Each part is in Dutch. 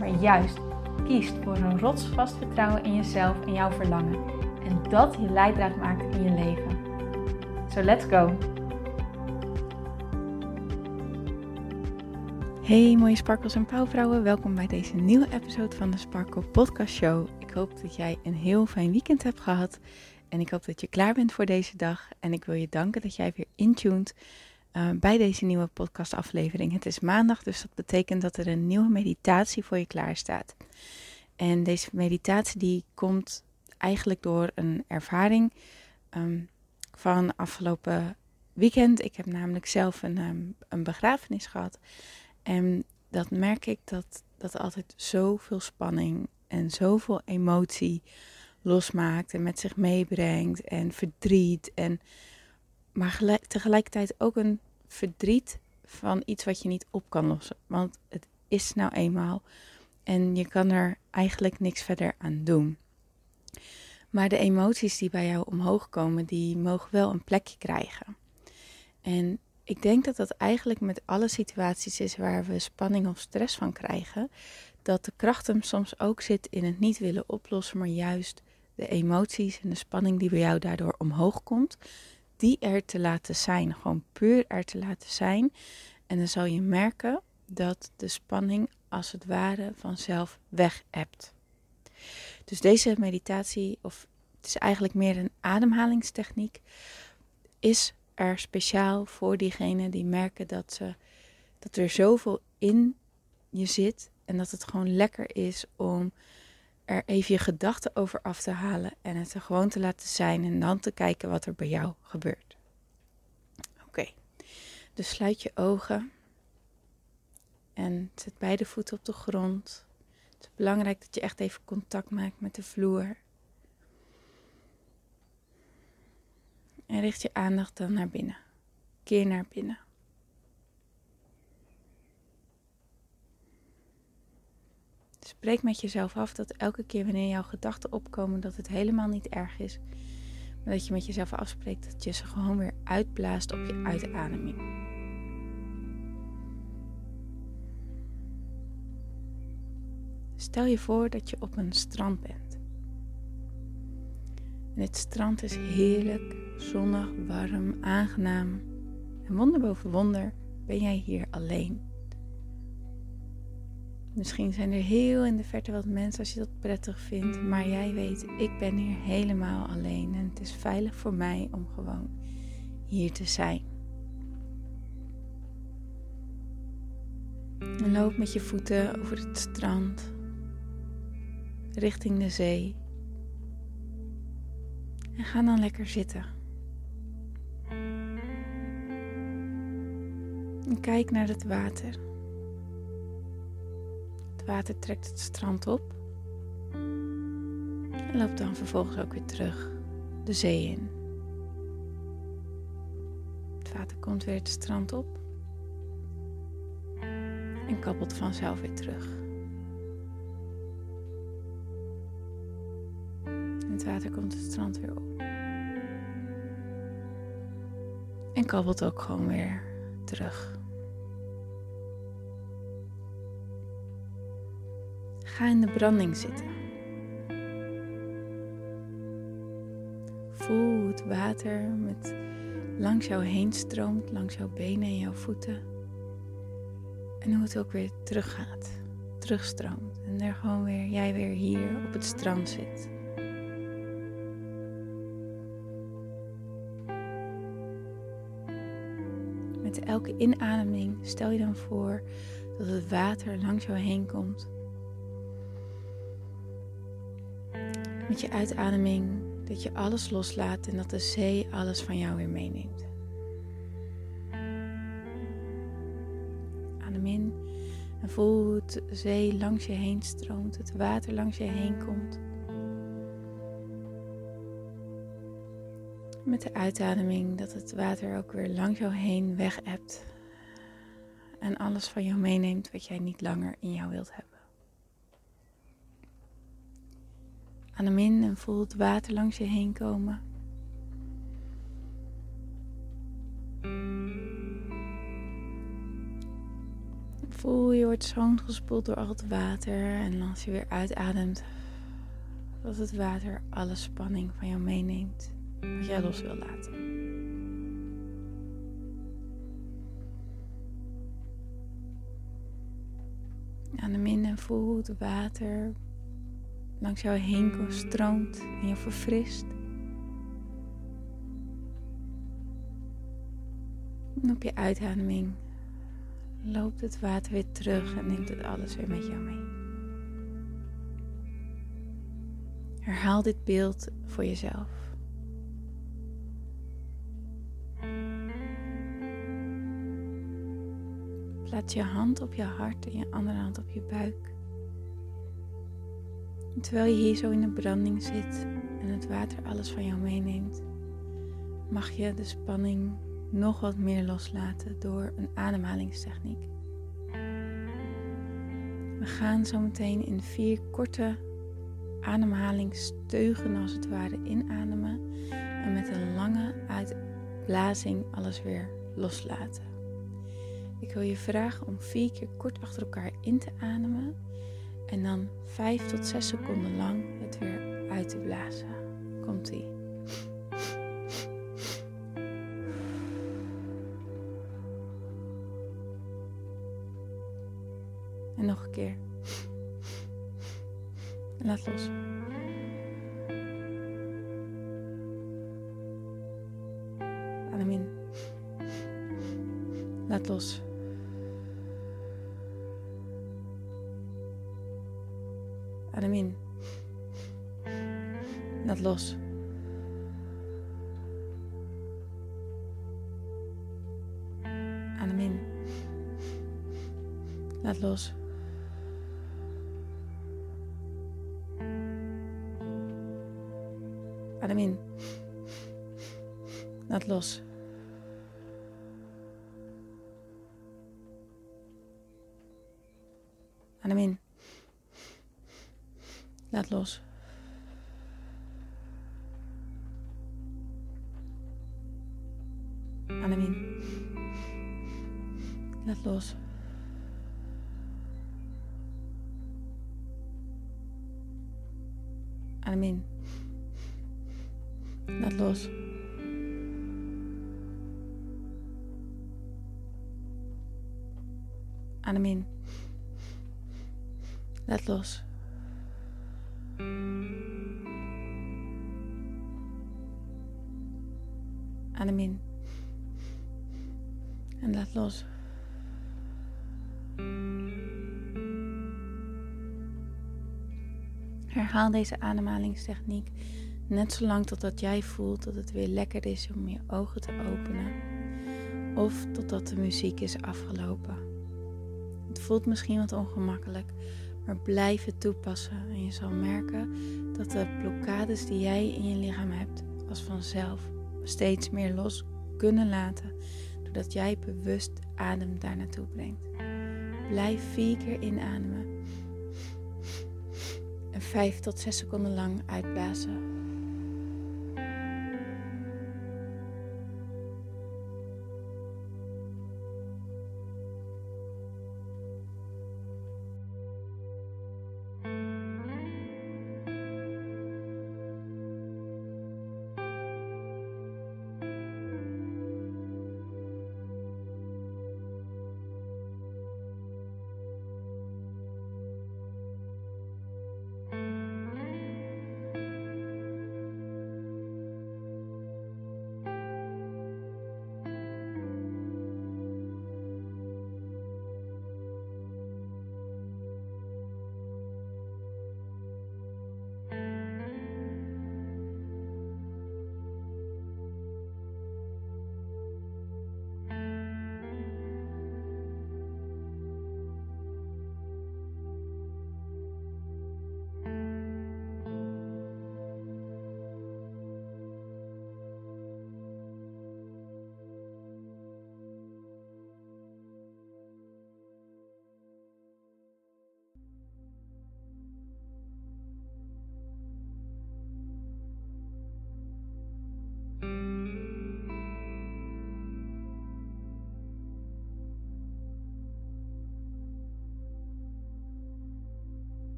maar juist kiest voor een rotsvast vertrouwen in jezelf en jouw verlangen. En dat je leidraad maakt in je leven. So let's go! Hey mooie sparkels en pauwvrouwen, welkom bij deze nieuwe episode van de Sparkle Podcast Show. Ik hoop dat jij een heel fijn weekend hebt gehad en ik hoop dat je klaar bent voor deze dag. En ik wil je danken dat jij weer intuned uh, bij deze nieuwe podcastaflevering. Het is maandag, dus dat betekent dat er een nieuwe meditatie voor je klaar staat. En deze meditatie die komt eigenlijk door een ervaring um, van afgelopen weekend. Ik heb namelijk zelf een, um, een begrafenis gehad. En dat merk ik dat dat altijd zoveel spanning en zoveel emotie losmaakt en met zich meebrengt en verdriet en maar tegelijkertijd ook een verdriet van iets wat je niet op kan lossen. Want het is nou eenmaal en je kan er eigenlijk niks verder aan doen. Maar de emoties die bij jou omhoog komen, die mogen wel een plekje krijgen. En ik denk dat dat eigenlijk met alle situaties is waar we spanning of stress van krijgen. Dat de kracht hem soms ook zit in het niet willen oplossen, maar juist de emoties en de spanning die bij jou daardoor omhoog komt, die er te laten zijn. Gewoon puur er te laten zijn. En dan zal je merken dat de spanning als het ware vanzelf weg hebt. Dus deze meditatie, of het is eigenlijk meer een ademhalingstechniek, is er speciaal voor diegenen die merken dat, ze, dat er zoveel in je zit en dat het gewoon lekker is om er even je gedachten over af te halen en het er gewoon te laten zijn en dan te kijken wat er bij jou gebeurt. Oké, dus sluit je ogen en zet beide voeten op de grond. Het is belangrijk dat je echt even contact maakt met de vloer. En richt je aandacht dan naar binnen. Keer naar binnen. Spreek met jezelf af dat elke keer wanneer jouw gedachten opkomen, dat het helemaal niet erg is. Maar dat je met jezelf afspreekt dat je ze gewoon weer uitblaast op je uitademing. Stel je voor dat je op een strand bent. En het strand is heerlijk, zonnig, warm, aangenaam. En wonder boven wonder ben jij hier alleen. Misschien zijn er heel in de verte wat mensen als je dat prettig vindt. Maar jij weet, ik ben hier helemaal alleen. En het is veilig voor mij om gewoon hier te zijn. En loop met je voeten over het strand. Richting de zee. En ga dan lekker zitten. En kijk naar het water water trekt het strand op. En loopt dan vervolgens ook weer terug de zee in. Het water komt weer het strand op. En kabbelt vanzelf weer terug. Het water komt het strand weer op. En kabbelt ook gewoon weer terug. Ga in de branding zitten. Voel hoe het water met langs jou heen stroomt, langs jouw benen en jouw voeten. En hoe het ook weer teruggaat, terugstroomt. En er gewoon weer, jij weer hier op het strand zit. Met elke inademing stel je dan voor dat het water langs jou heen komt met je uitademing dat je alles loslaat en dat de zee alles van jou weer meeneemt. Adem in en voel hoe het zee langs je heen stroomt, het water langs je heen komt. Met de uitademing dat het water ook weer langs jou heen weg hebt en alles van jou meeneemt wat jij niet langer in jou wilt hebben. Adem in en voel het water langs je heen komen. Voel je wordt schoongespoeld door al het water en als je weer uitademt, dat het water alle spanning van jou meeneemt, wat jij los wil laten. Adem in en voel het water langs jou heen stroomt en je verfrist. En op je uitademing loopt het water weer terug en neemt het alles weer met jou mee. Herhaal dit beeld voor jezelf. Plaats je hand op je hart en je andere hand op je buik. Terwijl je hier zo in de branding zit en het water alles van jou meeneemt, mag je de spanning nog wat meer loslaten door een ademhalingstechniek. We gaan zo meteen in vier korte ademhalingsteugen als het ware inademen en met een lange uitblazing alles weer loslaten. Ik wil je vragen om vier keer kort achter elkaar in te ademen en dan vijf tot zes seconden lang het weer uit te blazen. Komt ie. En nog een keer. Laat los. Adem. Laat los. hazlos. Amén. Hazlos. Amén. Hazlos. Amén. Hazlos. what I mean? Not los. I mean, let los. I mean, let los. I mean. En laat los. Herhaal deze ademhalingstechniek net zolang totdat jij voelt dat het weer lekker is om je ogen te openen. Of totdat de muziek is afgelopen. Het voelt misschien wat ongemakkelijk, maar blijf het toepassen en je zal merken dat de blokkades die jij in je lichaam hebt als vanzelf steeds meer los kunnen laten doordat jij bewust adem daar naartoe brengt. Blijf vier keer inademen en vijf tot zes seconden lang uitblazen.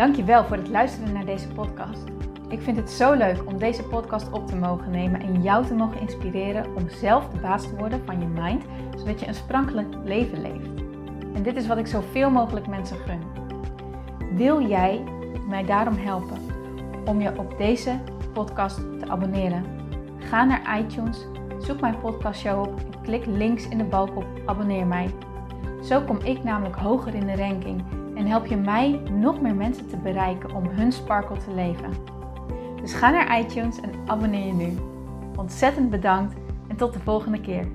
Dankjewel voor het luisteren naar deze podcast. Ik vind het zo leuk om deze podcast op te mogen nemen en jou te mogen inspireren om zelf de baas te worden van je mind, zodat je een sprankelijk leven leeft. En dit is wat ik zoveel mogelijk mensen gun. Wil jij mij daarom helpen om je op deze podcast te abonneren? Ga naar iTunes, zoek mijn podcastshow op en klik links in de balk op abonneer mij. Zo kom ik namelijk hoger in de ranking en help je mij nog meer mensen te bereiken om hun sparkle te leven. Dus ga naar iTunes en abonneer je nu. Ontzettend bedankt en tot de volgende keer.